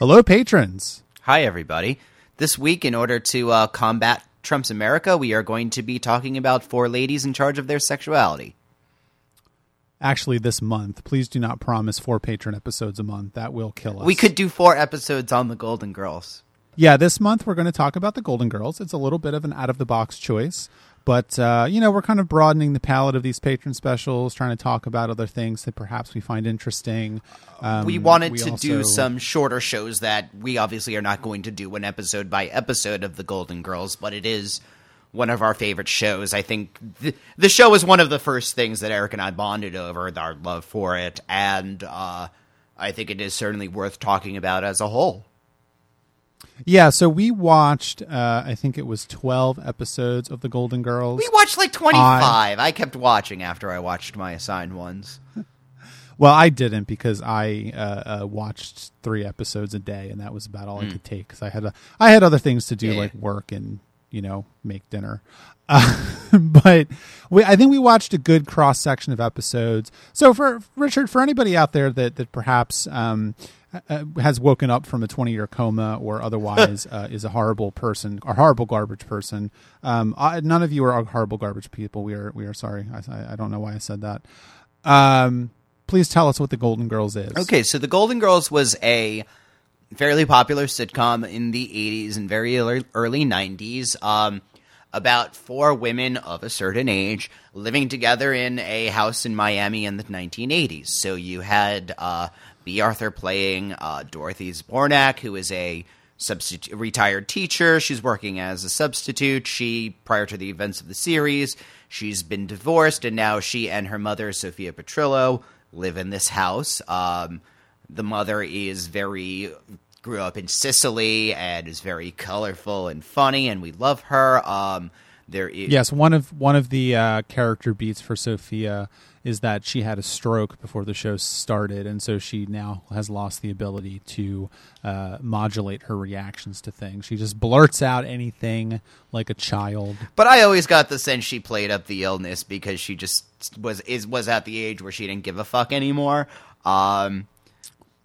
Hello, patrons. Hi, everybody. This week, in order to uh, combat Trump's America, we are going to be talking about four ladies in charge of their sexuality. Actually, this month, please do not promise four patron episodes a month. That will kill us. We could do four episodes on the Golden Girls. Yeah, this month we're going to talk about the Golden Girls. It's a little bit of an out of the box choice, but uh, you know we're kind of broadening the palette of these patron specials, trying to talk about other things that perhaps we find interesting. Um, we wanted we to also- do some shorter shows that we obviously are not going to do an episode by episode of the Golden Girls, but it is one of our favorite shows. I think th- the show was one of the first things that Eric and I bonded over, our love for it, and uh, I think it is certainly worth talking about as a whole. Yeah, so we watched. Uh, I think it was twelve episodes of the Golden Girls. We watched like 25. I kept watching after I watched my assigned ones. Well, I didn't because I uh, uh, watched three episodes a day, and that was about all I could take because I had a, I had other things to do Hmm. Yeah. like work and you know make dinner. Uh, but we, I think we watched a good cross section of episodes. So for Richard, for anybody out there that that perhaps um, uh, has woken up from a twenty year coma or otherwise uh, is a horrible person, a horrible garbage person. Um, I, none of you are horrible garbage people. We are we are sorry. I, I- don't know why I said that. Um, please tell us what the Golden Girls is. Okay, so The Golden Girls was a fairly popular sitcom in the 80s and very early, early 90s um, about four women of a certain age living together in a house in Miami in the 1980s. So you had uh, Bea Arthur playing uh, Dorothy Zbornak, who is a substitute retired teacher. She's working as a substitute. She, prior to the events of the series, she's been divorced, and now she and her mother, Sophia Petrillo, live in this house. Um, the mother is very grew up in Sicily and is very colorful and funny, and we love her. Um, there is Yes, one of one of the uh, character beats for Sophia is that she had a stroke before the show started, and so she now has lost the ability to uh, modulate her reactions to things. She just blurts out anything like a child. But I always got the sense she played up the illness because she just was is was at the age where she didn't give a fuck anymore. Um,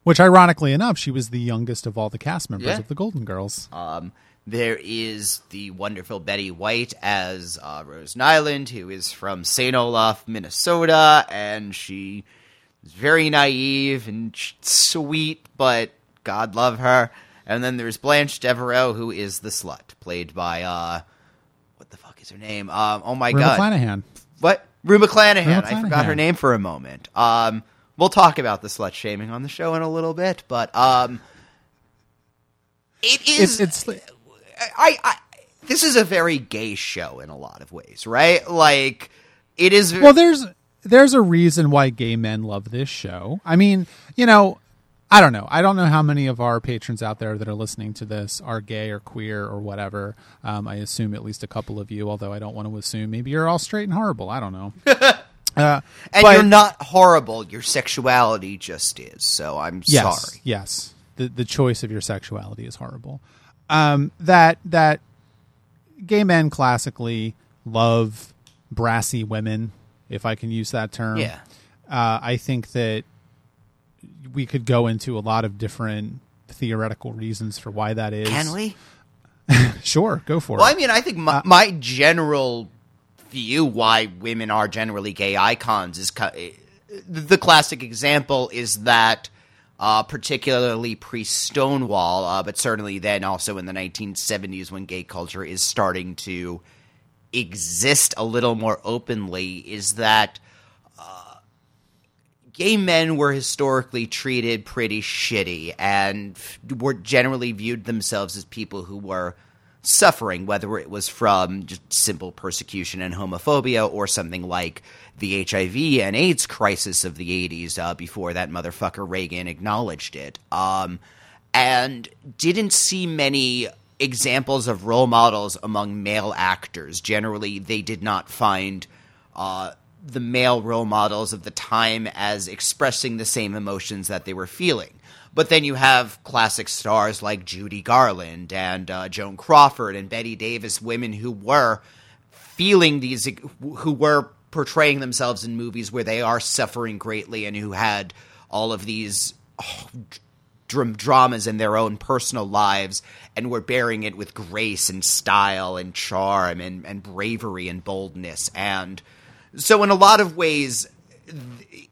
Which, ironically enough, she was the youngest of all the cast members Yeah. of the Golden Girls. um, there is the wonderful Betty White as uh, Rose Nylund, who is from St. Olaf, Minnesota, and she is very naive and sweet, but God love her. And then there's Blanche Devereaux, who is the slut, played by uh, what the fuck is her name? Um, oh my Rue god, McClanahan. What? Rue McClanahan. I forgot her name for a moment. Um, we'll talk about the slut shaming on the show in a little bit, but um, it is. It's, it's I, I. This is a very gay show in a lot of ways, right? Like it is. well there's there's a reason why gay men love this show i mean you know i don't know i don't know how many of our patrons out there that are listening to this are gay or queer or whatever um, i assume at least a couple of you although i don't want to assume maybe you're all straight and horrible i don't know uh, and but- you're not horrible. Your sexuality just is. So I'm yes sorry. yes the, the choice of your sexuality is horrible um, that that gay men classically love brassy women if i can use that term Yeah. uh, I think that we could go into a lot of different theoretical reasons for why that is. Can we? Sure, go for it. Well, I mean, I think my, my general view why women are generally gay icons is the classic example is that uh, particularly pre Stonewall, uh, but certainly then also in the 1970s when gay culture is starting to exist a little more openly, is that uh, gay men were historically treated pretty shitty and were generally viewed themselves as people who were suffering, whether it was from just simple persecution and homophobia or something like the HIV and AIDS crisis of the 80s uh, before that motherfucker Reagan acknowledged it. Um, and didn't see many examples of role models among male actors. Generally, they did not find uh, the male role models of the time as expressing the same emotions that they were feeling. But then you have classic stars like Judy Garland and uh, Joan Crawford and Bette Davis, women who were feeling these, who were portraying themselves in movies where they are suffering greatly and who had all of these oh, dram- dramas in their own personal lives and were bearing it with grace and style and charm and, and bravery and boldness. And so, in a lot of ways,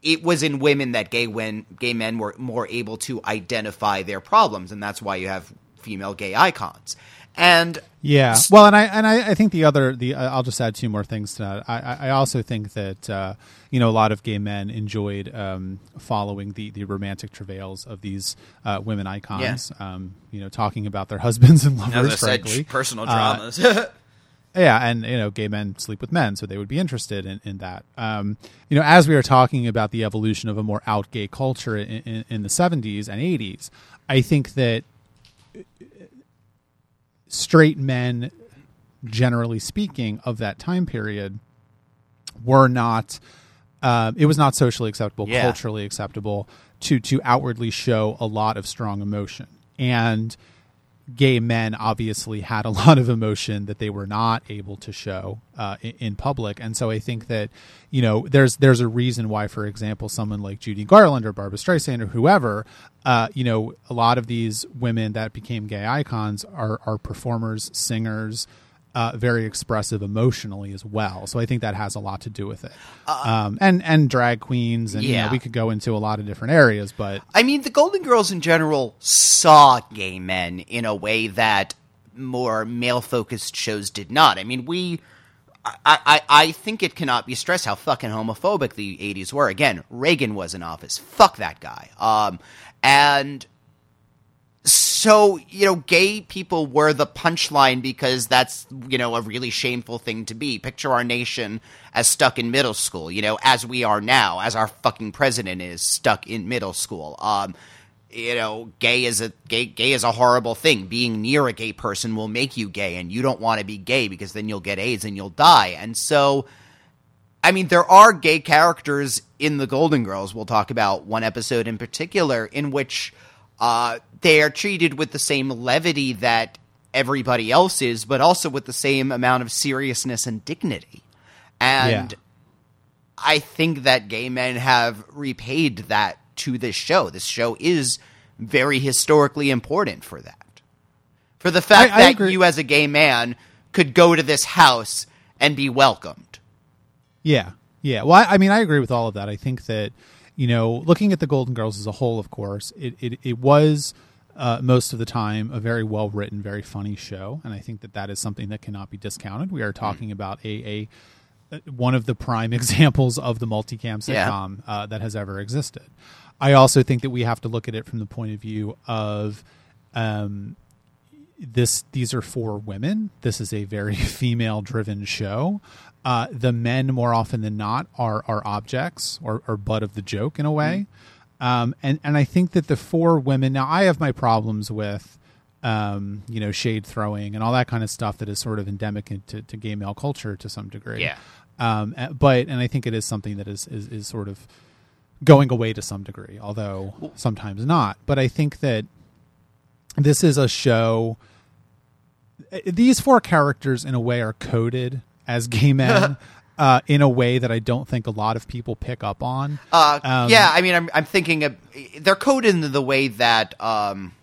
it was in women that gay when gay men were more able to identify their problems, and that's why you have female gay icons. And yeah, well, and I and I, I think the other the uh, I'll just add two more things to that. I I also think that uh, you know a lot of gay men enjoyed um, following the the romantic travails of these uh, women icons. Yeah. Um, you know, talking about their husbands and lovers, frankly, said, personal uh, dramas. yeah, and you know, gay men sleep with men, so they would be interested in, in that. Um, you know, as we are talking about the evolution of a more out gay culture in, in, in the '70s and '80s, I think that straight men, generally speaking, of that time period, were not. Uh, it was not socially acceptable, yeah. culturally acceptable to to outwardly show a lot of strong emotion, and gay men obviously had a lot of emotion that they were not able to show uh, in, in, public, and so I think that you know there's there's a reason why, for example, someone like Judy Garland or Barbra Streisand or whoever, uh, you know, a lot of these women that became gay icons are are performers, singers, uh, very expressive emotionally as well. So I think that has a lot to do with it. Uh, um, and and drag queens, and yeah. you know, we could go into a lot of different areas. But I mean, the Golden Girls in general saw gay men in a way that more male focused shows did not. I mean, we. I, I, I think it cannot be stressed how fucking homophobic the 80s were. Again, Reagan was in office. Fuck that guy. Um, and so you know gay people were the punchline because that's you know a really shameful thing to be. Picture our nation as stuck in middle school you know as we are now as our fucking president is stuck in middle school. Um you know gay is a gay gay is a horrible thing. Being near a gay person will make you gay and you don't want to be gay because then you'll get aids and you'll die. And so I mean, there are gay characters in the Golden Girls. We'll talk about one episode in particular in which uh, they are treated with the same levity that everybody else is, but also with the same amount of seriousness and dignity. And yeah. I think that gay men have repaid that to this show. This show is very historically important for that. For the fact I, I that you, as a gay man, could go to this house and be welcomed. Yeah. Yeah. Well, I, I mean, I agree with all of that. I think that you know, looking at the Golden Girls as a whole, of course, it it, it was uh, most of the time a very well written, very funny show, and I think that that is something that cannot be discounted. We are talking mm. about a, a, one of the prime examples of the multicam sitcom yeah. uh, that has ever existed. I also think that we have to look at it from the point of view of um, this. These are for women. This is a very female driven show uh, the men more often than not are are objects or, or butt of the joke in a way. Mm-hmm. Um, and and I think that the four women now I have my problems with um, you know shade throwing and all that kind of stuff that is sort of endemic to, to gay male culture to some degree. Yeah. Um, eh, but and I think it is something that is, is is sort of going away to some degree, although sometimes not. But I think that this is a show. Eh, these four characters, in a way, are coded as gay men uh, in a way that I don't think a lot of people pick up on. Uh, um, yeah, I mean, I'm, I'm thinking of, they're coded in the way that um,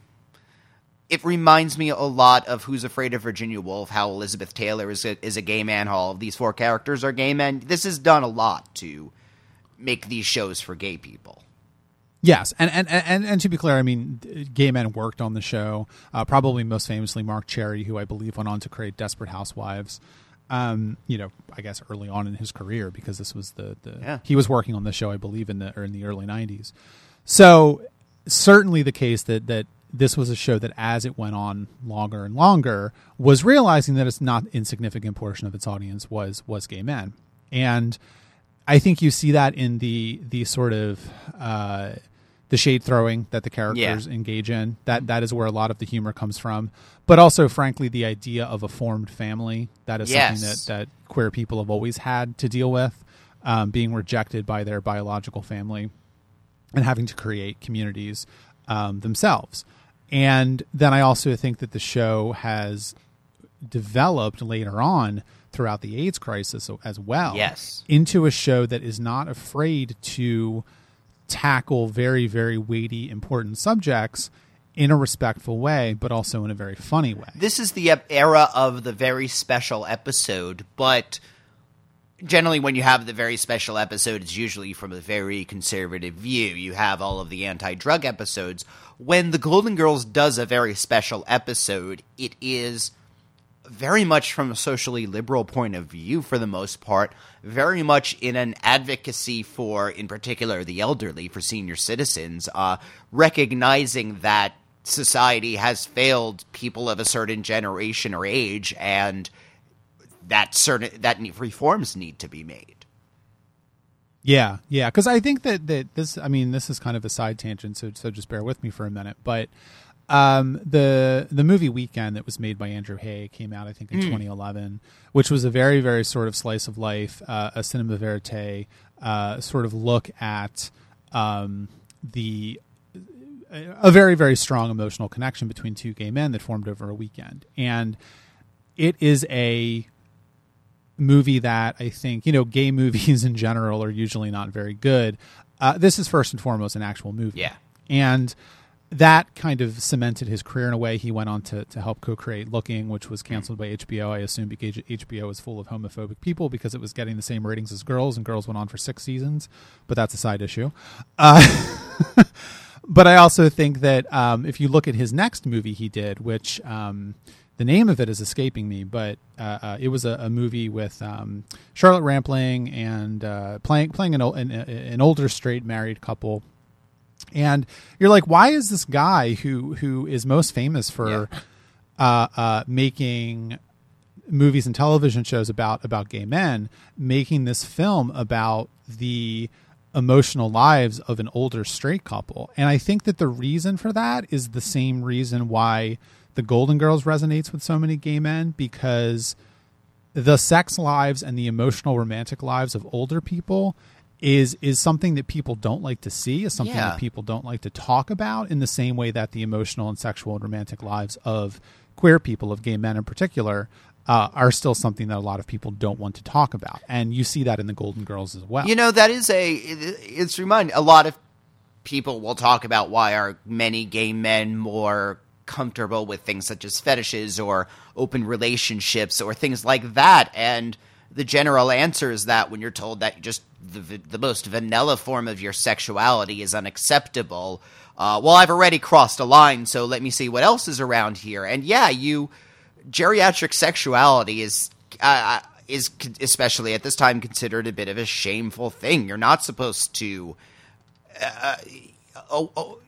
it reminds me a lot of Who's Afraid of Virginia Woolf, how Elizabeth Taylor is a, is a gay man, how all of these four characters are gay men. This has done a lot to make these shows for gay people. Yes, and, and and and to be clear, I mean, gay men worked on the show. Uh, probably most famously, Marc Cherry, who I believe went on to create Desperate Housewives um, you know, I guess early on in his career because this was the, the yeah. he was working on the show, I believe, in the or in the early '90s. So certainly the case that that this was a show that, as it went on longer and longer, was realizing that it's not insignificant portion of its audience was was gay men, and I think you see that in the the sort of uh, the shade throwing that the characters yeah. engage in. That that is where a lot of the humor comes from. But also, frankly, the idea of a formed family that is yes. something that that queer people have always had to deal with, um, being rejected by their biological family, and having to create communities um, themselves. And then I also think that the show has developed later on throughout the AIDS crisis as well. Yes, into a show that is not afraid to tackle very very weighty important subjects in a respectful way but also in a very funny way This is the era of the very special episode, but generally when you have the very special episode, it's usually from a very conservative view. You have all of the anti-drug episodes. When the Golden Girls does a very special episode, it is very much from a socially liberal point of view for the most part, very much in an advocacy for, in particular, the elderly, for senior citizens, uh, recognizing that society has failed people of a certain generation or age and that certain that reforms need to be made. Yeah, yeah, because I think that that this. I mean, this is kind of a side tangent, so so just bear with me for a minute. But um, the the movie Weekend that was made by Andrew Haigh came out, I think, in 2011, which was a very very sort of slice of life, uh, a cinema verite uh, sort of look at um, the a very very strong emotional connection between two gay men that formed over a weekend, and it is a movie that I think you know gay movies in general are usually not very good. Uh, this is first and foremost an actual movie, Yeah. and that kind of cemented his career in a way. He went on to to help co-create Looking, which was canceled by HBO. I assume because HBO was full of homophobic people because it was getting the same ratings as Girls, and Girls went on for six seasons. But that's a side issue. Uh, but I also think that um, if you look at his next movie he did, which um, the name of it is escaping me, but uh, uh, it was a, a movie with um, Charlotte Rampling and uh, playing playing an, an, an older straight married couple. And you're like, why is this guy who who is most famous for uh, uh, making movies and television shows about about gay men making this film about the emotional lives of an older straight couple? And i think that the reason for that is the same reason why the golden girls resonates with so many gay men because the sex lives and the emotional romantic lives of older people is is something that people don't like to see is something Yeah. that people don't like to talk about in the same way that the emotional and sexual and romantic lives of queer people of gay men in particular uh, are still something that a lot of people don't want to talk about. And you see that in the golden girls as well. You know, that is a it's remind a lot of people will talk about why are many gay men more comfortable with things such as fetishes or open relationships or things like that. And the general answer is that when you're told that you just the, the most vanilla form of your sexuality is unacceptable uh, well i've already crossed a line so let me see what else is around here and yeah you geriatric sexuality is uh, is especially at this time considered a bit of a shameful thing. You're not supposed to. Uh, oh, oh,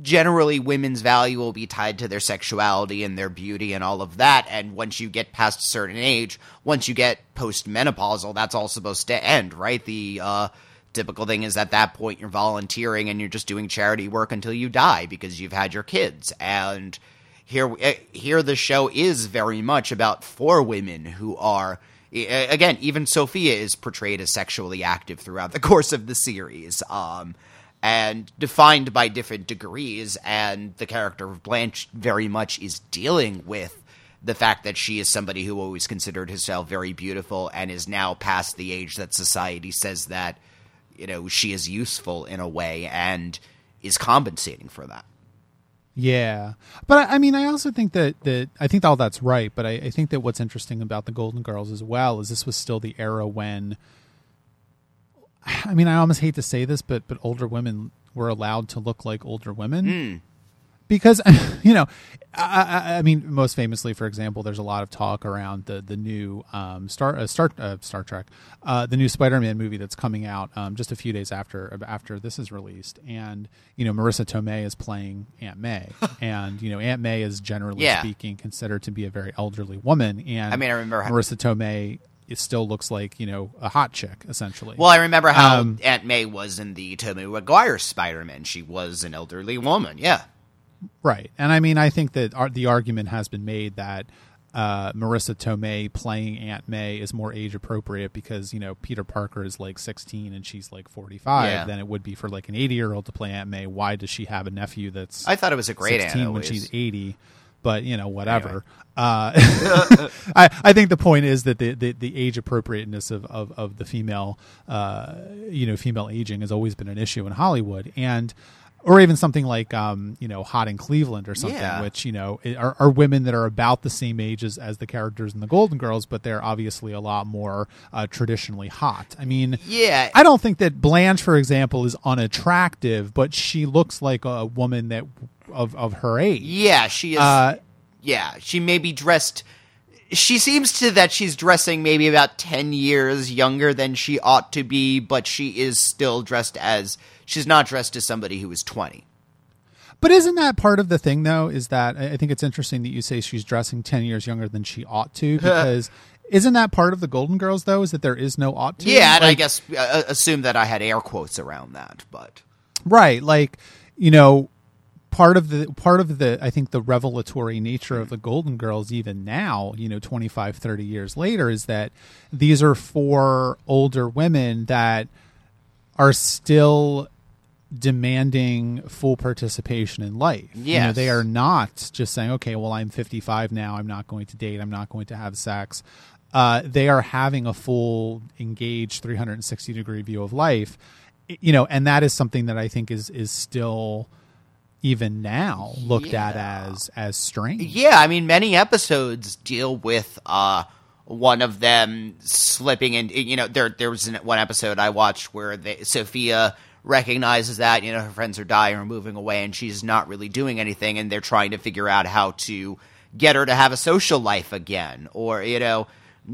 generally, women's value will be tied to their sexuality and their beauty and all of that. And once you get past a certain age, once you get postmenopausal, that's all supposed to end, right? The uh, typical thing is at that point you're volunteering and you're just doing charity work until you die because you've had your kids and here eh, here the show is very much about four women who are eh, again even sophia is portrayed as sexually active throughout the course of the series um and defined by different degrees and the character of blanche very much is dealing with the fact that she is somebody who always considered herself very beautiful and is now past the age that society says that you know she is useful in a way and is compensating for that Yeah, but I mean, I also think that that I think all that's right. But I, I think that what's interesting about the Golden Girls as well is this was still the era when. I mean, I almost hate to say this, but but older women were allowed to look like older women. Because you know, I, I, I mean, most famously, for example, there's a lot of talk around the the new um, Star uh, Star uh, Star Trek, uh, the new Spider-Man movie that's coming out um, just a few days after after this is released, and you know, Marisa Tomei is playing Aunt May, and you know, Aunt May is generally Yeah. speaking considered to be a very elderly woman, and I mean, I remember Marisa Tomei. It still looks like you know a hot chick essentially. Well, I remember how Um, Aunt May was in the Tobey Maguire Spider-Man. She was an elderly woman. Yeah. Right. And I mean, I think that ar- the argument has been made that uh, Marisa Tomei playing Aunt May is more age appropriate because, you know, Peter Parker is like 16 and she's like 45 Yeah. than it would be for like an 80 year old to play Aunt May. Why does she have a nephew that's I thought it was a great 16 Aunt when she's 80? But you know whatever. Uh, I, I think the point is that the, the, the age appropriateness of, of, of the female, uh, you know, female aging has always been an issue in Hollywood, and or even something like um, you know hot in cleveland or something Yeah. which you know are, are women that are about the same age as, as the characters in the golden girls but they're obviously a lot more uh, traditionally hot i mean Yeah. i don't think that blanche for example is unattractive but she looks like a woman that of, of her age Yeah, she is. uh, yeah, she may be dressed. She seems to that she's dressing maybe about ten years younger than she ought to be, but she is still dressed as she's not dressed as somebody who is twenty. But isn't that part of the thing, though? Is that I think it's interesting that you say she's dressing ten years younger than she ought to, because isn't that part of the Golden Girls, though? Is that there is no ought to? Yeah, and I guess uh, assume that I had air quotes around that, but right, like you know, part of the part of the I think the revelatory nature of the Golden Girls, even now, you know, 25, 30 years later, is that these are four older women that are still demanding full participation in life. You know, they are not just saying, okay, well, I'm 55 now. I'm not going to date. I'm not going to have sex. Uh, they are having a full, engaged, 360 degree view of life. You know, and that is something that I think is is still even now looked at as as strange. Yeah, I mean, many episodes deal with uh, one of them slipping and You know, there there was an- one episode I watched where they, Sophia recognizes that you know her friends are dying or moving away, and she's not really doing anything, and they're trying to figure out how to get her to have a social life again, or you know.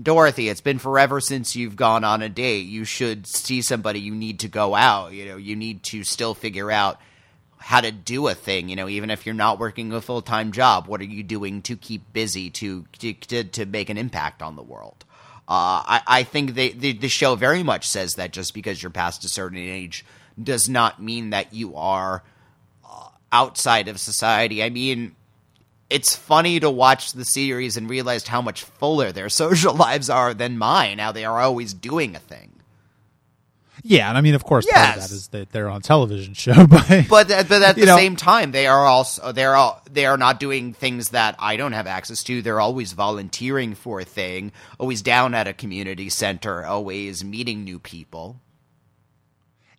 Dorothy, it's been forever since you've gone on a date. You should see somebody. You need to go out. You know, you need to still figure out how to do a thing you know even if you're not working a full-time job what are you doing to keep busy to to, to, make an impact on the world? Uh, I, I think the, the show very much says that just because you're past a certain age does not mean that you are uh, outside of society. I mean it's funny to watch the series and realize how much fuller their social lives are than mine how they are always doing a thing Yeah, and I mean, of course, part of that is that they're on a television show, but but but at the know- same time they are also they're all they are not doing things that I don't have access to. They're always volunteering for a thing, always down at a community center, always meeting new people.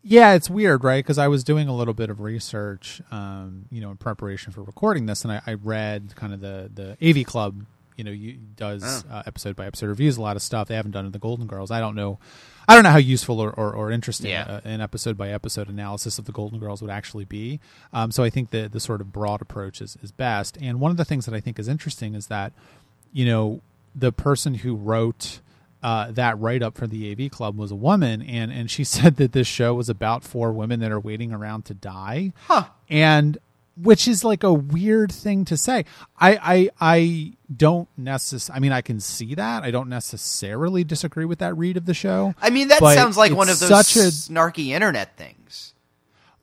Yeah, it's weird, right? Because I was doing a little bit of research, um, you know, in preparation for recording this, and I, I read kind of the the AV Club, you know, you, does uh, episode by episode reviews, a lot of stuff they haven't done in the Golden Girls. I don't know, I don't know how useful or, or, or interesting Yeah. uh, an episode by episode analysis of the Golden Girls would actually be. Um, so I think the the sort of broad approach is is best. And one of the things that I think is interesting is that, you know, the person who wrote uh, that write up for the AV Club was a woman, and and she said that this show was about four women that are waiting around to die, Huh. and which is like a weird thing to say. I I I don't necess. I mean, I can see that. I don't necessarily disagree with that read of the show. I mean, that sounds like one of those such a- snarky internet things.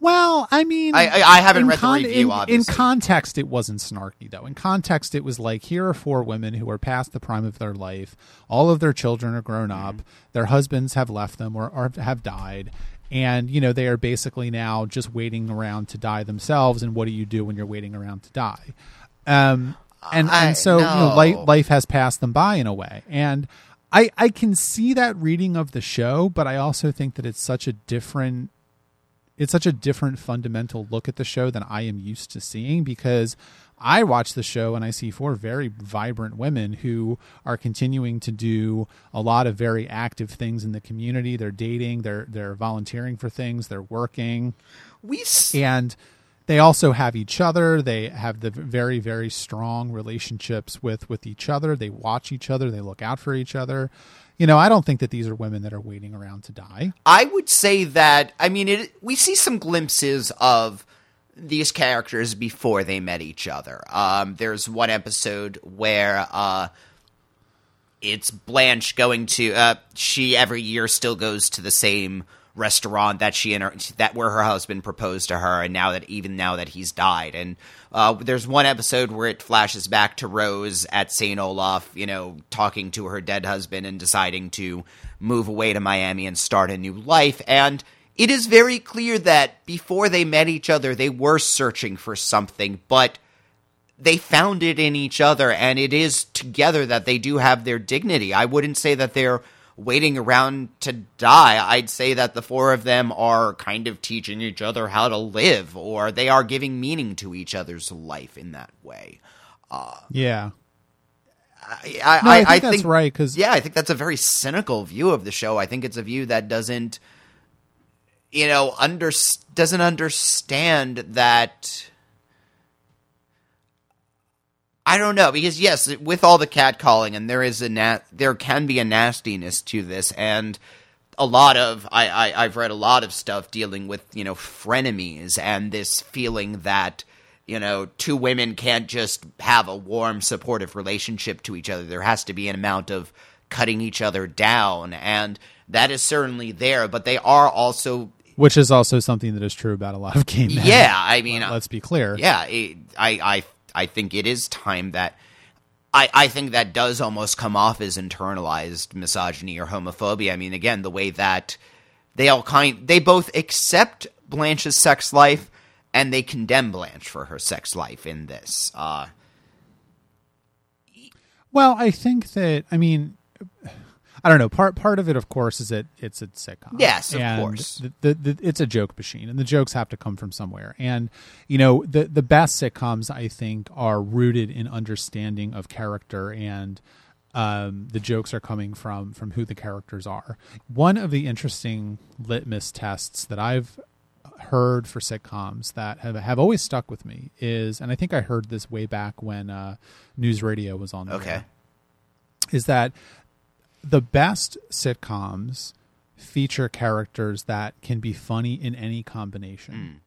Well, I mean, I- I- I haven't read the review, In, obviously. in context, it wasn't snarky though. In context, it was like here are four women who are past the prime of their life. All of their children are grown Mm-hmm. up. Their husbands have left them or, or have died, and you know they are basically now just waiting around to die themselves. And what do you do when you're waiting around to die? Um, and I- and so you know, life life has passed them by in a way, and. I, I can see that reading of the show, but I also think that it's such a different it's such a different fundamental look at the show than I am used to seeing because I watch the show and I see four very vibrant women who are continuing to do a lot of very active things in the community. They're dating, they're they're volunteering for things, they're working, We s- and they also have each other. They have the very very strong relationships with with each other. They watch each other, they look out for each other. You know, I don't think that these are women that are waiting around to die. I would say that I mean it, we see some glimpses of these characters before they met each other. Um, there's one episode where uh, it's Blanche going to uh, she every year still goes to the same restaurant that she and her, that where her husband proposed to her and now that even now that he's died and uh, there's one episode where it flashes back to Rose at St. Olaf you know talking to her dead husband and deciding to move away to Miami and start a new life and it is very clear that before they met each other they were searching for something but they found it in each other, and it is together that they do have their dignity. I wouldn't say that they're waiting around to die. I'd say that the four of them are kind of teaching each other how to live, or they are giving meaning to each other's life in that way. Uh, yeah. I, I, No, I I, think that's right, 'cause- yeah, I think that's a very cynical view of the show. I think it's a view that doesn't, you know, under doesn't understand that. I don't know because yes, with all the catcalling and there is a na- there can be a nastiness to this and a lot of I, I I've read a lot of stuff dealing with you know frenemies and this feeling that you know two women can't just have a warm supportive relationship to each other there has to be an amount of cutting each other down and that is certainly there but they are also Which is also something that is true about a lot of gay men. yeah I mean Let's be clear. yeah, it, I, I, I think it is time that. I, I think that does almost come off as internalized misogyny or homophobia. I mean, again, the way that they all kind, they both accept Blanche's sex life and they condemn Blanche for her sex life in this. Uh, Well, I think that I mean, I don't know. Part part of it, of course, is that it's a sitcom. Yes, of and course. The, the, the, it's a joke machine, and the jokes have to come from somewhere. And you know, the the best sitcoms, I think, are rooted in understanding of character and. Um, the jokes are coming from from who the characters are. One of the interesting litmus tests that I've heard for sitcoms that have have always stuck with me is, and I think I heard this way back when uh, News Radio was on. Okay. air, is that the best sitcoms feature characters that can be funny in any combination.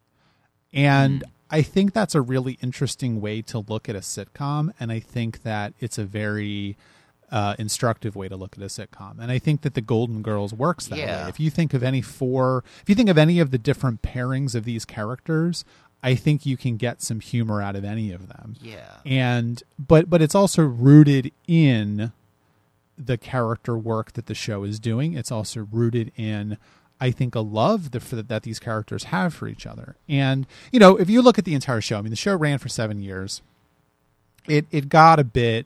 And I think that's a really interesting way to look at a sitcom. And I think that it's a very uh, instructive way to look at a sitcom. And I think that the Golden Girls works that Yeah. way. If you think of any four, if you think of any of the different pairings of these characters, I think you can get some humor out of any of them Yeah. and but but it's also rooted in the character work that the show is doing. It's also rooted in i think a love that, that these characters have for each other. And you know if you look at the entire show i mean the show ran for seven years. It it got a bit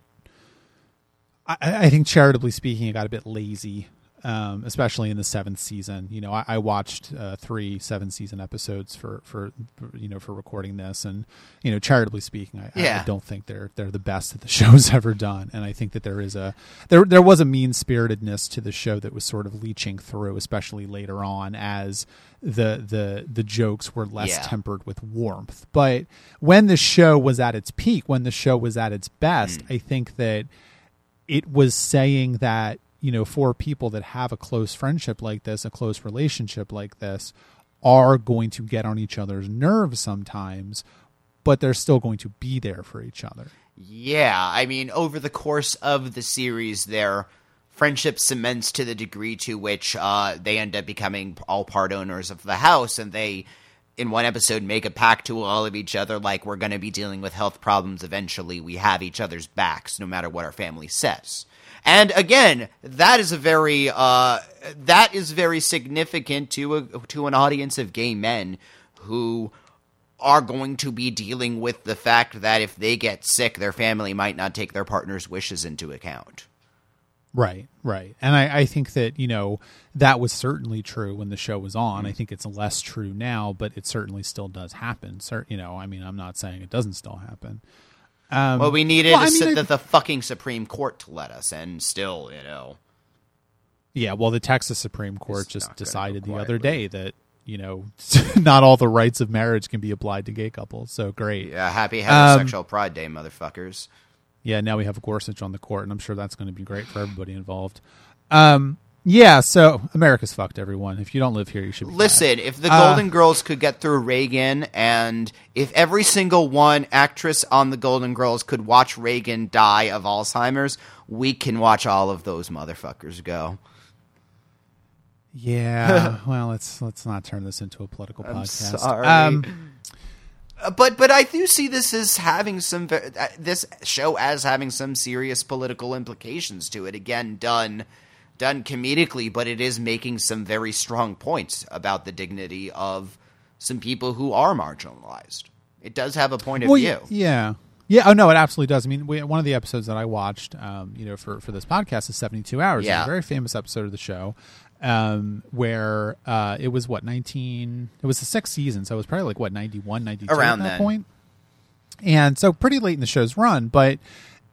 I, I think charitably speaking, it got a bit lazy, um, especially in the seventh season. You know, I, I watched uh, three seven season episodes for, for you know for recording this, and you know, charitably speaking, I, I- Yeah. I don't think they're they're the best that the show's ever done, and I think that there is a there there was a mean spiritedness to the show that was sort of leaching through, especially later on as the the the jokes were less Yeah. tempered with warmth. But when the show was at its peak, when the show was at its best, Mm. I think that it was saying that you know for people that have a close friendship like this a close relationship like this are going to get on each other's nerves sometimes but they're still going to be there for each other Yeah, I mean, over the course of the series, their friendship cements to the degree to which uh, they end up becoming all part owners of the house, and they, in one episode, make a pact to all of each other, like we're going to be dealing with health problems eventually. We have each other's backs, no matter what our family says. And again, that is a very uh, that is very significant to a, to an audience of gay men who are going to be dealing with the fact that if they get sick, their family might not take their partner's wishes into account. Right, right. And I, I think that, you know, that was certainly true when the show was on. I think it's less true now, but it certainly still does happen. Cer- you know, I mean, I'm not saying it doesn't still happen. Um, Well, we needed well, I mean, I- the fucking Supreme Court to let us, and still, you know. Yeah, well, the Texas Supreme Court just decided the other day that, you know, not all the rights of marriage can be applied to gay couples. So great. Yeah, happy Um, pride day, motherfuckers. yeah, now we have Gorsuch on the court, and I'm sure that's going to be great for everybody involved. Um, yeah, so America's fucked, everyone. If you don't live here, you should glad. Listen, if the Uh, Golden Girls could get through Reagan, and if every single one actress on the Golden Girls could watch Reagan die of Alzheimer's, we can watch all of those motherfuckers go. Yeah, well, let's let's not turn this into a political I'm podcast. sorry. Um, Uh, but but I do see this as having some uh, this show as having some serious political implications to it. Again, done done comedically, but it is making some very strong points about the dignity of some people who are marginalized. It does have a point of well, view. yeah, Yeah, oh no, it absolutely does. I mean, we, one of the episodes that I watched, um, you know, for for this podcast is seventy two hours. Yeah. A very famous episode of the show, um, where uh, it was what nineteen. It was the sixth season, so it was probably like what 91, 92 Around at that then. point. And so pretty late in the show's run, but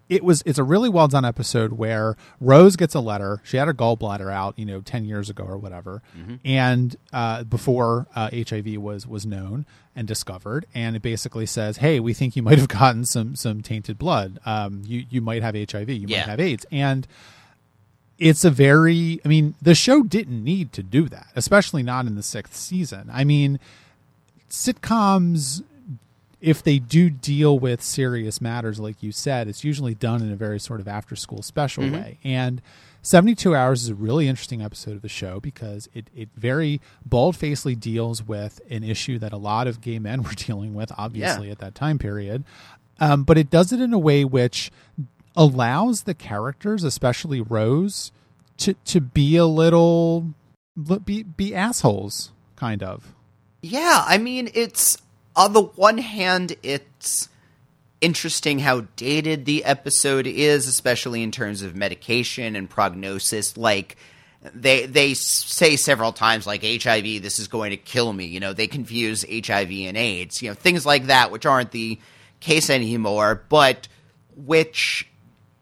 it was it's a really well done episode where Rose gets a letter. She had her gallbladder out, you know, ten years ago or whatever, and uh, before uh, HIV was was known and discovered, and it basically says, "Hey, we think you might have gotten some some tainted blood. Um, you you might have HIV. You Yeah. might have AIDS." And it's a very i mean the show didn't need to do that especially not in the sixth season i mean sitcoms if they do deal with serious matters like you said it's usually done in a very sort of after school special Mm-hmm. way and 72 hours is a really interesting episode of the show because it, it very bald-facedly deals with an issue that a lot of gay men were dealing with obviously Yeah. at that time period um, but it does it in a way which allows the characters, especially Rose, to to be a little be be assholes, kind of. Yeah, I mean, it's on the one hand, it's interesting how dated the episode is, especially in terms of medication and prognosis. Like they they say several times, like HIV, this is going to kill me. You know, they confuse HIV and AIDS. You know, things like that, which aren't the case anymore, but which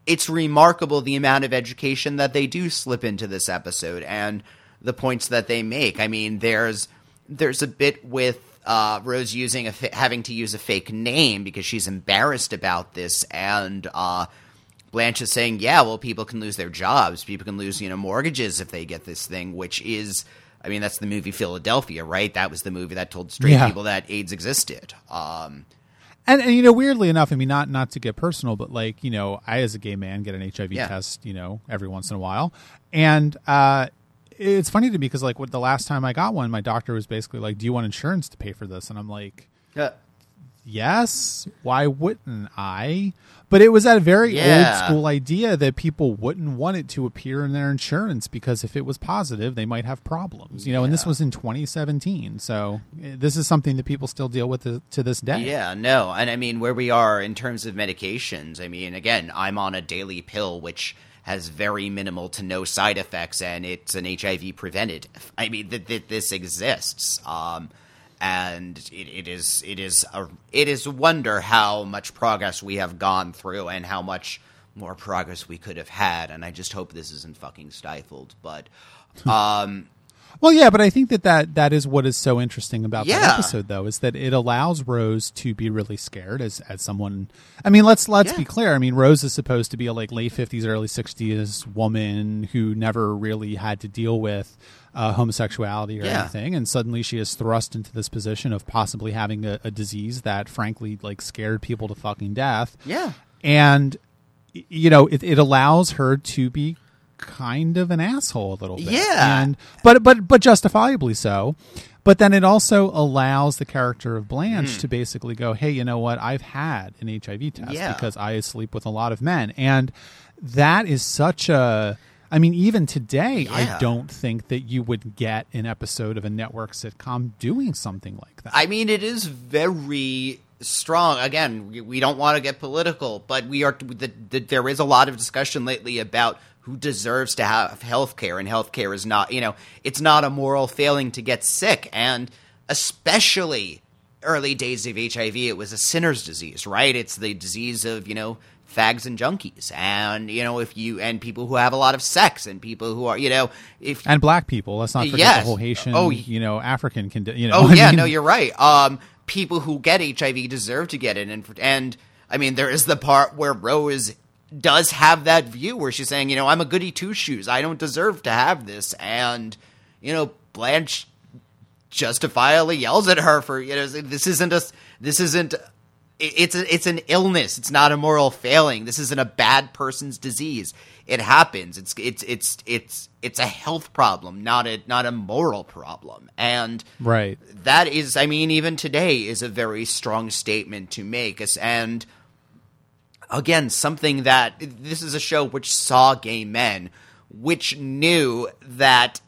it's remarkable the amount of education that they do slip into this episode and the points that they make. I mean, there's there's a bit with uh, Rose using a fa- having to use a fake name because she's embarrassed about this, and uh, Blanche is saying, "Yeah, well, people can lose their jobs, people can lose you know mortgages if they get this thing," which is. I mean, that's the movie Philadelphia, right? That was the movie that told straight Yeah. people that AIDS existed. Um, And, and you know, weirdly enough, I mean, not not to get personal, but like you know, I as a gay man get an HIV Yeah. test, you know, every once in a while, and uh, it's funny to me because like what the last time I got one, my doctor was basically like, "Do you want insurance to pay for this?" And I'm like, yeah. yes why wouldn't i but it was that very Yeah. old school idea that people wouldn't want it to appear in their insurance because if it was positive they might have problems you know and this was in 2017 so eh, this is something that people still deal with to this day Yeah, no. And I mean, where we are in terms of medications, I mean, again, I'm on a daily pill which has very minimal to no side effects, and it's an HIV preventative. I mean, that th- this exists. Um, and it, it is it is a it is a wonder how much progress we have gone through and how much more progress we could have had and i just hope this isn't fucking stifled but um Well, yeah, but I think that, that that is what is so interesting about that episode, though, is that it allows Rose to be really scared as as someone. I mean, let's let's Yeah. be clear. I mean, Rose is supposed to be a like late fifties, early sixties woman who never really had to deal with uh, homosexuality or Yeah. anything, and suddenly she is thrust into this position of possibly having a, a disease that, frankly, like scared people to fucking death yeah and you know it, it allows her to be kind of an asshole a little bit Yeah. and but but but justifiably so but then it also allows the character of blanche hmm. to basically go hey you know what i've had an hiv test Yeah. because i sleep with a lot of men and that is such a I mean, even today, Yeah. I don't think that you would get an episode of a network sitcom doing something like that. I mean, it is very strong. Again, we, we don't want to get political, but we are. The, the, there is a lot of discussion lately about who deserves to have health care, and health care is not. You know, it's not a moral failing to get sick, and especially early days of HIV, it was a sinner's disease, right? It's the disease of you know fags and junkies, and you know if you and people who have a lot of sex, and people who are you know if and black people. Let's not forget Yes. the whole Haitian, Oh, you know, African. Condi- you know, Oh I yeah, mean, no, you're right. Um, people who get HIV deserve to get it, and and I mean, there is the part where Rose does have that view where she's saying, you know, I'm a goody two shoes. I don't deserve to have this, and you know, Blanche justifiably yells at her for you know this isn't a this isn't it's a, it's an illness. It's not a moral failing. This isn't a bad person's disease. It happens. It's it's it's it's it's a health problem not a not a moral problem. And right. that is i mean even today is a very strong statement to make. Us and again something that this is a show which saw gay men which knew that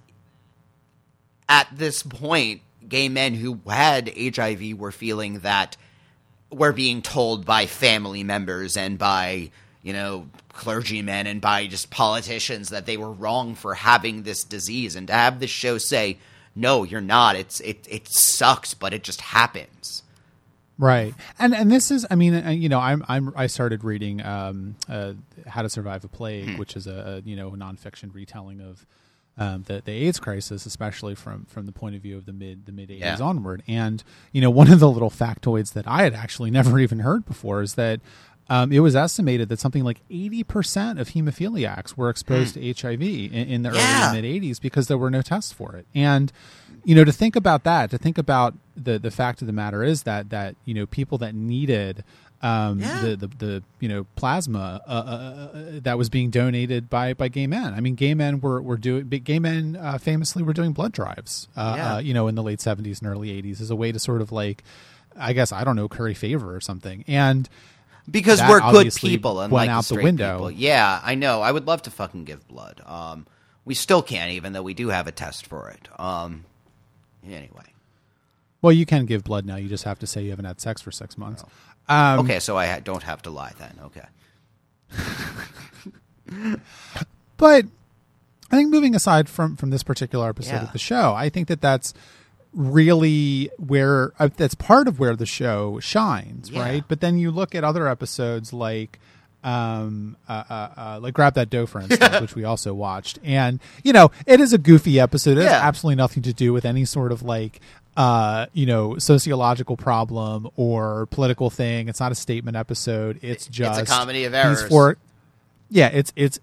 at this point gay men who had hiv were feeling that were being told by family members and by you know clergymen and by just politicians that they were wrong for having this disease. And to have this show say no you're not. It's it it sucks but it just happens Right, and and this is, I mean, uh, you know, I'm I'm I started reading um, uh, How to Survive a Plague, Hmm. which is a, a you know nonfiction retelling of um, the the AIDS crisis, especially from from the point of view of the mid the mid '80s Yeah. onward. And you know, one of the little factoids that I had actually never even heard before is that. Um, it was estimated that something like 80% of hemophiliacs were exposed to HIV in, in the. Yeah. early mid 80s because there were no tests for it. And you know, to think about that, to think about the the fact of the matter is that that you know people that needed um, Yeah. the, the the you know plasma uh, uh, uh, that was being donated by by gay men. I mean, gay men were were doing gay men uh, famously were doing blood drives. Uh, Yeah. uh, you know, in the late seventies and early eighties as a way to sort of like, I guess I don't know, curry favor or something. And because we're good people went unlike out the, the window. people. Yeah, I know. I would love to fucking give blood. Um, we still can't, even though we do have a test for it. Um, anyway. well, you can give blood now. You just have to say you haven't had sex for six months. Um, okay, so I ha- don't have to lie then. Okay. But I think moving aside from from this particular episode Yeah. of the show, I think that that's really where uh, that's part of where the show shines, Yeah. right? But then you look at other episodes like um uh, uh, uh like grab that dough for instance which we also watched and you know it is a goofy episode it has absolutely nothing to do with any sort of like uh you know sociological problem or political thing it's not a statement episode it's just It's a comedy of errors. four yeah it's it's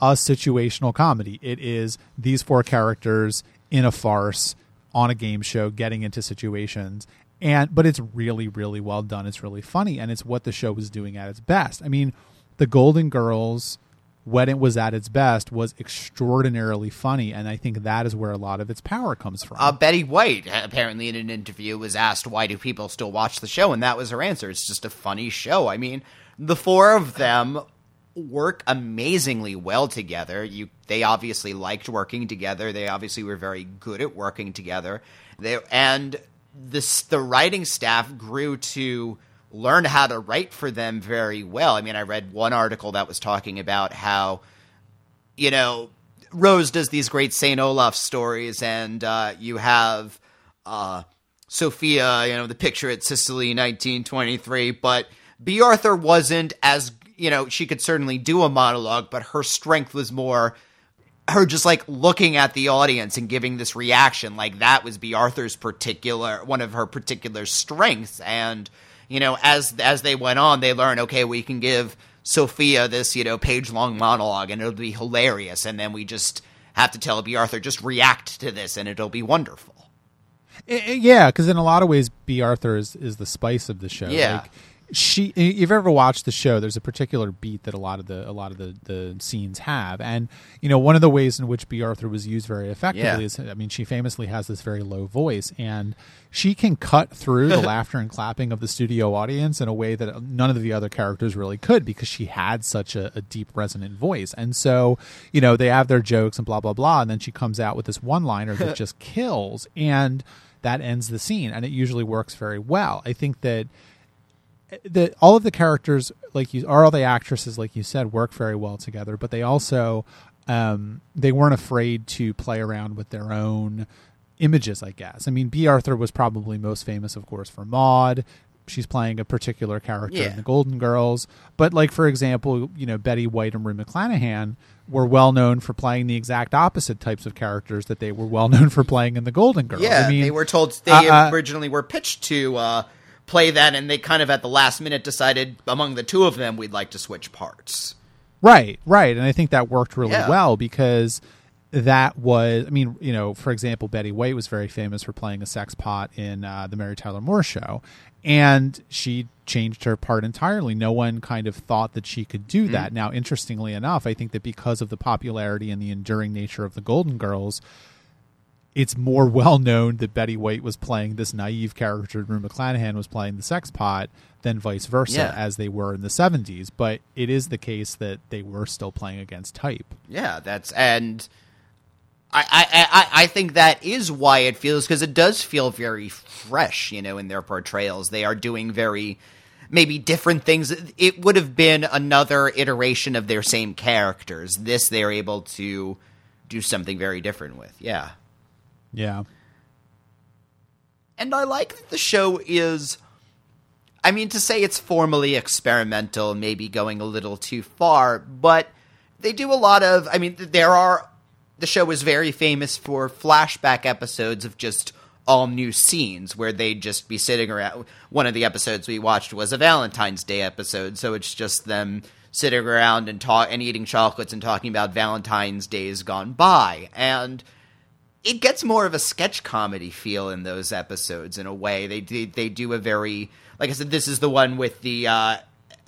a situational comedy. It is these four characters in a farce on a game show getting into situations and but it's really really well done. It's really funny and it's what the show was doing at its best. I mean, The Golden Girls when it was at its best was extraordinarily funny and I think that is where a lot of its power comes from. Uh, Betty White, apparently in an interview, was asked why do people still watch the show, and that was her answer. It's just a funny show. I mean, the four of them work amazingly well together. You, they obviously liked working together. They obviously were very good at working together. They and this the writing staff grew to learn how to write for them very well. I mean, I read one article that was talking about how you know, Rose does these great Saint Olaf stories, and uh, you have uh, Sophia, you know, the picture at Sicily, 1923. But Bea Arthur wasn't as, you know, she could certainly do a monologue, but her strength was more her just like looking at the audience and giving this reaction like that was Bea Arthur's particular one of her particular strengths and you know as as they went on they learned okay we can give Sophia this you know page long monologue and it'll be hilarious and then we just have to tell Bea Arthur just react to this and it'll be wonderful. I- I- yeah, because in a lot of ways, Bea Arthur is, is the spice of the show. Yeah. Like, she, if you've ever watched the show, there's a particular beat that a lot of the a lot of the, the scenes have, and you know one of the ways in which Bea Arthur was used very effectively Yeah. is, I mean, she famously has this very low voice, and she can cut through the laughter and clapping of the studio audience in a way that none of the other characters really could because she had such a, a deep resonant voice, and so you know they have their jokes and blah blah blah, and then she comes out with this one liner that just kills, and that ends the scene, and it usually works very well. I think that that all of the characters like you are all the actresses like you said work very well together but they also um they weren't afraid to play around with their own images i guess. I mean Bea Arthur was probably most famous of course for Maude. She's playing a particular character Yeah. in the golden girls. But like for example you know betty white and rue mcclanahan were well known for playing the exact opposite types of characters that they were well known for playing in the golden girls. Yeah, I mean, they were told they uh, uh, originally were pitched to uh, play that, and they kind of at the last minute decided among the two of them we'd like to switch parts. Right, right. And I think that worked really Yeah. well because that was, I mean, you know, for example, Betty White was very famous for playing a sex pot in uh, the Mary Tyler Moore show. And she changed her part entirely. No one kind of thought that she could do that. Now, interestingly enough, I think that because of the popularity and the enduring nature of the Golden Girls, it's more well known that Betty White was playing this naive character, and Rue McClanahan was playing the sex pot, than vice versa, Yeah. as they were in the 70s. But it is the case that they were still playing against type. Yeah, that's and I I I, I think that is why it feels because it does feel very fresh, you know, in their portrayals. They are doing very maybe different things. It would have been another iteration of their same characters. This they're able to do something very different with. Yeah. Yeah. And I like that the show is I mean to say it's formally experimental, maybe going a little too far, but they do a lot of I mean there are the show is very famous for flashback episodes of just all new scenes where they'd just be sitting around. One of the episodes we watched was a Valentine's Day episode, so it's just them sitting around and talk and eating chocolates and talking about Valentine's days gone by. And it gets more of a sketch comedy feel in those episodes in a way. They they, they do a very like I said, this is the one with the uh,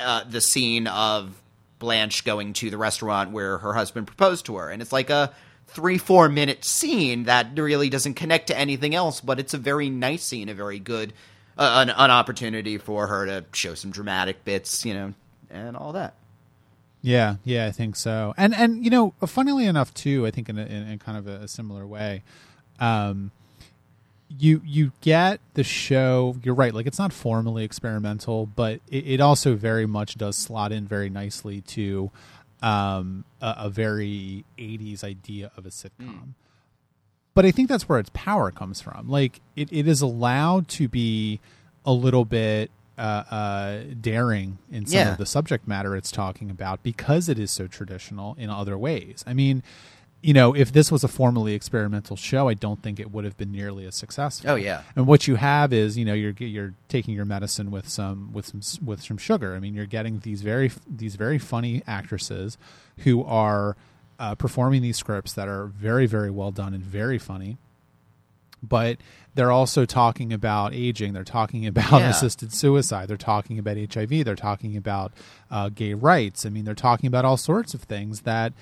uh, the scene of Blanche going to the restaurant where her husband proposed to her, and it's like a three four minute scene that really doesn't connect to anything else, but it's a very nice scene, a very good uh, an, an opportunity for her to show some dramatic bits, you know, and all that. Yeah, yeah, I think so. And and you know, funnily enough, too, I think in, a, in, in kind of a, a similar way, um, you you get the show. You're right. Like it's not formally experimental, but it, it also very much does slot in very nicely to um, a, a, very 80s idea of a sitcom. Mm. But I think that's where its power comes from. Like it, it is allowed to be a little bit uh, uh, daring in some yeah. of the subject matter it's talking about because it is so traditional in other ways. I mean, you know, if this was a formally experimental show, I don't think it would have been nearly as successful. Oh yeah. And what you have is, you know, you're you're taking your medicine with some with some with some sugar. I mean, you're getting these very these very funny actresses who are uh, performing these scripts that are very very well done and very funny. But they're also talking about aging. They're talking about Yeah. assisted suicide. They're talking about HIV. They're talking about uh, gay rights. I mean, they're talking about all sorts of things that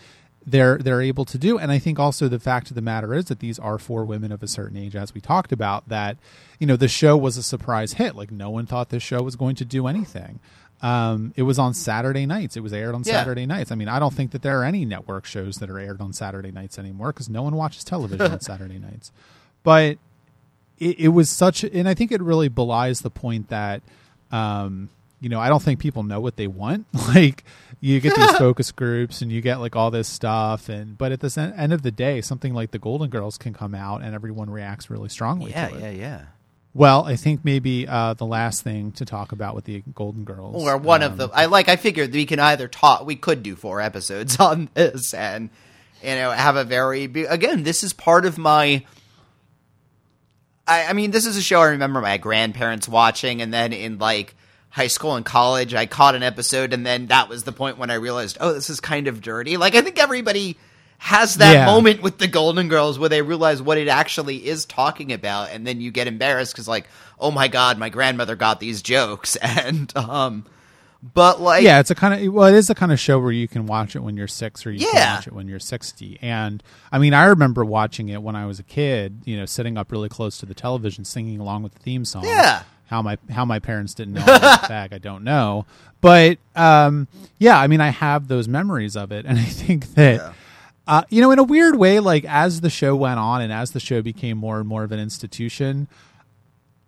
they're they're able to do. And I think also the fact of the matter is that these are for women of a certain age, as we talked about. That you know the show was a surprise hit. Like no one thought this show was going to do anything. Um, it was on Saturday nights. It was aired on Yeah. Saturday nights. I mean, I don't think that there are any network shows that are aired on Saturday nights anymore because no one watches television on Saturday nights. But it, it was such, and I think it really belies the point that, um, you know, I don't think people know what they want. Like, you get these focus groups and you get like all this stuff, and but at the sen- end of the day, something like the Golden Girls can come out and everyone reacts really strongly Yeah, to it. yeah, yeah. Well, I think maybe uh, the last thing to talk about with the Golden Girls, Or one um, of the I like I figured we can either talk we could do four episodes on this and you know have a very again this is part of my I, I mean this is a show I remember my grandparents watching and then in like high school and college I caught an episode and then that was the point when I realized oh this is kind of dirty like I think everybody has that Yeah. moment with the Golden Girls where they realize what it actually is talking about and then you get embarrassed cuz like oh my god my grandmother got these jokes and um but like yeah, it's a kind of well, it is the kind of show where you can watch it when you're six or you can watch it when you're sixty. And I mean, I remember watching it when I was a kid. You know, sitting up really close to the television, singing along with the theme song. Yeah. How my how my parents didn't know I was I don't know. But um, yeah, I mean, I have those memories of it, and I think that. Yeah. Uh, you know, in a weird way, like as the show went on and as the show became more and more of an institution,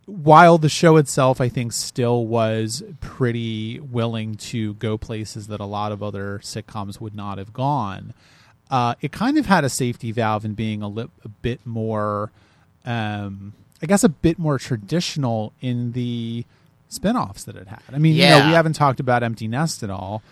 while the show itself, I think, still was pretty willing to go places that a lot of other sitcoms would not have gone, uh, it kind of had a safety valve in being a, li- a bit more, um, I guess, a bit more traditional in the spin-offs that it had. I mean, you know, Yeah. we haven't talked about Empty Nest at all.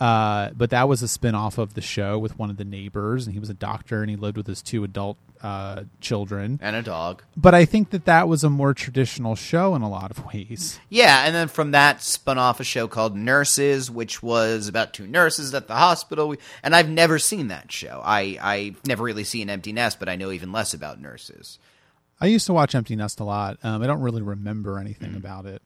Uh, but that was a spin-off of the show with one of the neighbors and he was a doctor and he lived with his two adult uh, children and a dog. but I think that that was a more traditional show in a lot of ways. Yeah, and then from that spun off a show called Nurses, which was about two nurses at the hospital. And I've never seen that show. I I've never really seen Empty Nest, but I know even less about nurses. I used to watch Empty Nest a lot. Um, I don't really remember anything about it,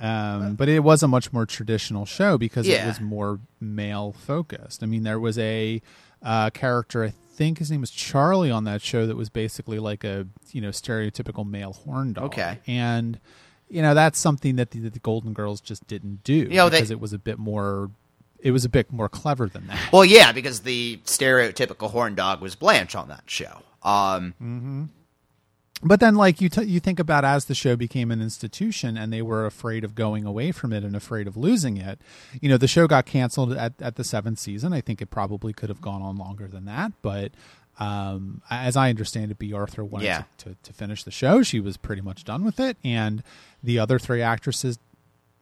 um, but it was a much more traditional show because it was more male focused. I mean, there was a uh, character, I think his name was Charlie, on that show that was basically like a you know stereotypical male horn dog. Okay. and you know that's something that the, that the Golden Girls just didn't do You know, they- because it was a bit more. It was a bit more clever than that. Well, yeah, because the stereotypical horn dog was Blanche on that show. Um, but then like you t- you think about as the show became an institution and they were afraid of going away from it and afraid of losing it you know the show got canceled at, at the seventh season i think it probably could have gone on longer than that but um, as i understand it bea arthur wanted Yeah. to, to, to finish the show she was pretty much done with it and the other three actresses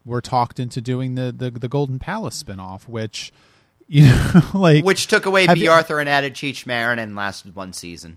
were talked into doing the the, the golden palace spinoff which you know like Which took away Bea you- Arthur and added Cheech Marin and lasted one season.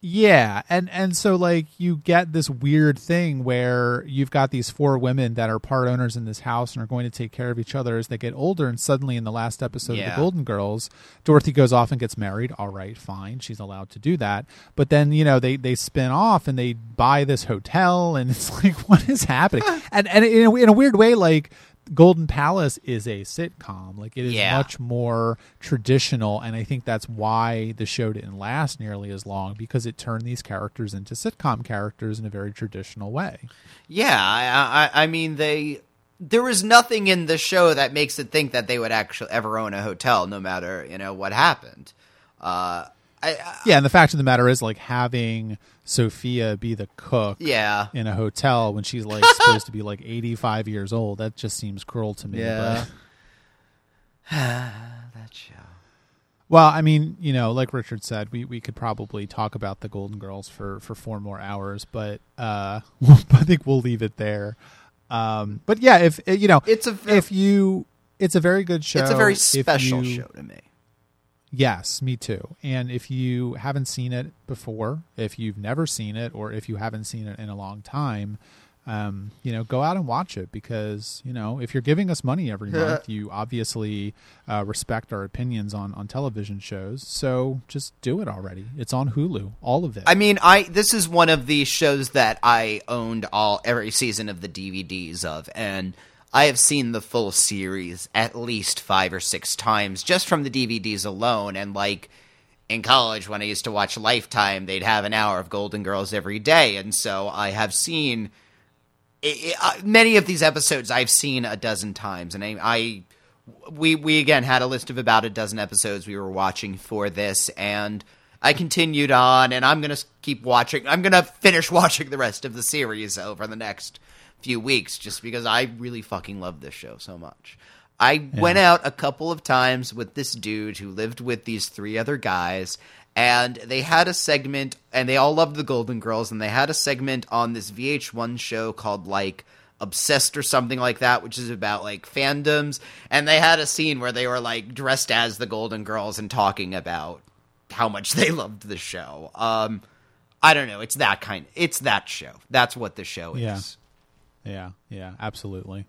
Yeah, and and so like you get this weird thing where you've got these four women that are part owners in this house and are going to take care of each other as they get older. And suddenly, in the last episode of the Golden Girls, Dorothy goes off and gets married. All right, fine, she's allowed to do that. But then you know they they spin off and they buy this hotel, and it's like what is happening? and and in a, in a weird way, like. Golden Palace is a sitcom. Like it is Yeah. much more traditional, and I think that's why the show didn't last nearly as long because it turned these characters into sitcom characters in a very traditional way. Yeah, I, I, I mean they. There was nothing in the show that makes it think that they would actually ever own a hotel, no matter you know what happened. Uh, I, I, Yeah, and the fact of the matter is, like having Sophia be the cook yeah, in a hotel when she's like supposed to be like eighty-five years old, that just seems cruel to me. Yeah. That show. well, I mean, you know, like Richard said, we, we could probably talk about the Golden Girls for, for four more hours, but uh, I think we'll leave it there. Um, but yeah, if you know, It's a if you, it's a very good show. It's a very special you- show to me. Yes, me too. And if you haven't seen it before, if you've never seen it, or if you haven't seen it in a long time, um, you know, go out and watch it because you know if you're giving us money every month, you obviously uh, respect our opinions on on television shows. So just do it already. It's on Hulu, all of it. I mean, I this is one of the shows that I owned all every season of the DVDs of, and I have seen the full series at least five or six times just from the DVDs alone. And like in college, when I used to watch Lifetime, they'd have an hour of Golden Girls every day, and so I have seen i i uh, many of these episodes. I've seen a dozen times, and I. I we we again had a list of about a dozen episodes we were watching for this and I continued on and I'm going to keep watching I'm going to finish watching the rest of the series over the next few weeks just because I really fucking love this show so much. I went out a couple of times with this dude who lived with these three other guys and they had a segment and they all loved the Golden Girls and they had a segment on this VH1 show called like obsessed or something like that which is about like fandoms and they had a scene where they were like dressed as the golden girls and talking about how much they loved the show. Um i don't know. It's that kind it's that show. That's what the show is. Yeah. Yeah, yeah, absolutely.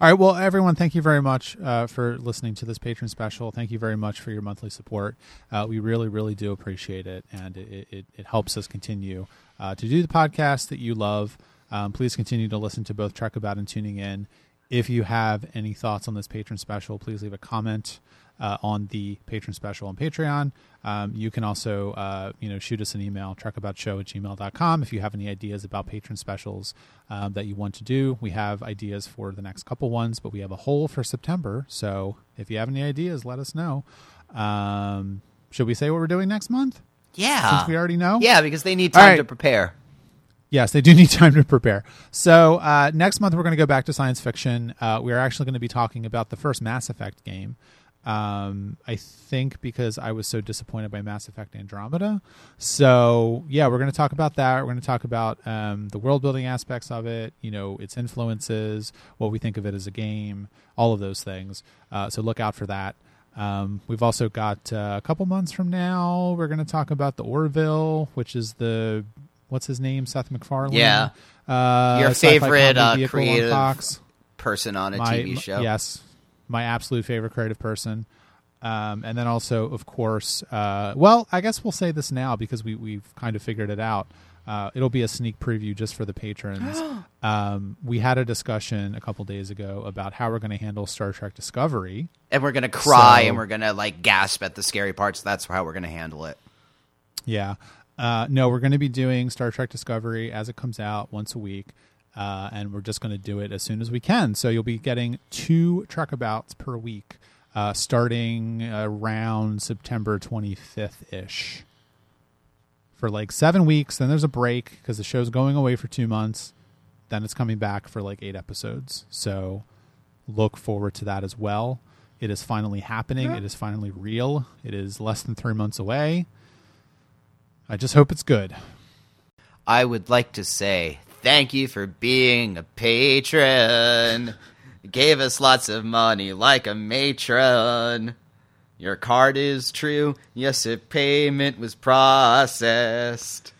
All right, well, everyone, thank you very much uh, for listening to this patron special. Thank you very much for your monthly support. Uh, we really, really do appreciate it, and it, it, it helps us continue uh, to do the podcast that you love. Um, please continue to listen to both Trek About and Tuning In. If you have any thoughts on this patron special, please leave a comment uh, on the patron special on Patreon. Um, you can also, uh, you know, shoot us an email, trekaboutshow at gmail.com if you have any ideas about patron specials um, that you want to do. We have ideas for the next couple ones, but we have a hole for September. So if you have any ideas, let us know. Um, should we say what we're doing next month? yeah Since we already know? yeah because they need time right. to prepare Yes, they do need time to prepare. So uh, next month we're going to go back to science fiction. Uh, we are actually going to be talking about the first Mass Effect game. Um, I think because I was so disappointed by Mass Effect Andromeda. So yeah, we're going to talk about that. We're going to talk about um, the world building aspects of it. You know, its influences, what we think of it as a game, all of those things. Uh, so look out for that. Um, we've also got uh, a couple months from now. We're going to talk about the Orville, which is the what's his name, Seth MacFarlane. Yeah. uh, Your favorite, uh, on creative person on a My- tv show Yes, my absolute favorite creative person. Um, and then also, of course, uh, well, I guess we'll say this now because we we've kind of figured it out. Uh, it'll be a sneak preview just for the patrons. um, we had a discussion a couple days ago about how we're going to handle Star Trek Discovery. and we're gonna cry So- and we're gonna like gasp at the scary parts that's how we're gonna handle it Yeah. Uh, no, we're going to be doing Star Trek Discovery as it comes out once a week. Uh, and we're just going to do it as soon as we can. So you'll be getting two Trekabouts per week, uh, starting around September 25th ish. for like seven weeks. Then there's a break because the show's going away for two months. Then it's coming back for like eight episodes. So look forward to that as well. It is finally happening. It is finally real. It is less than three months away. I just hope it's good. I would like to say thank you for being a patron. Gave us lots of money like a matron. Your card is true. Yes, a payment was processed.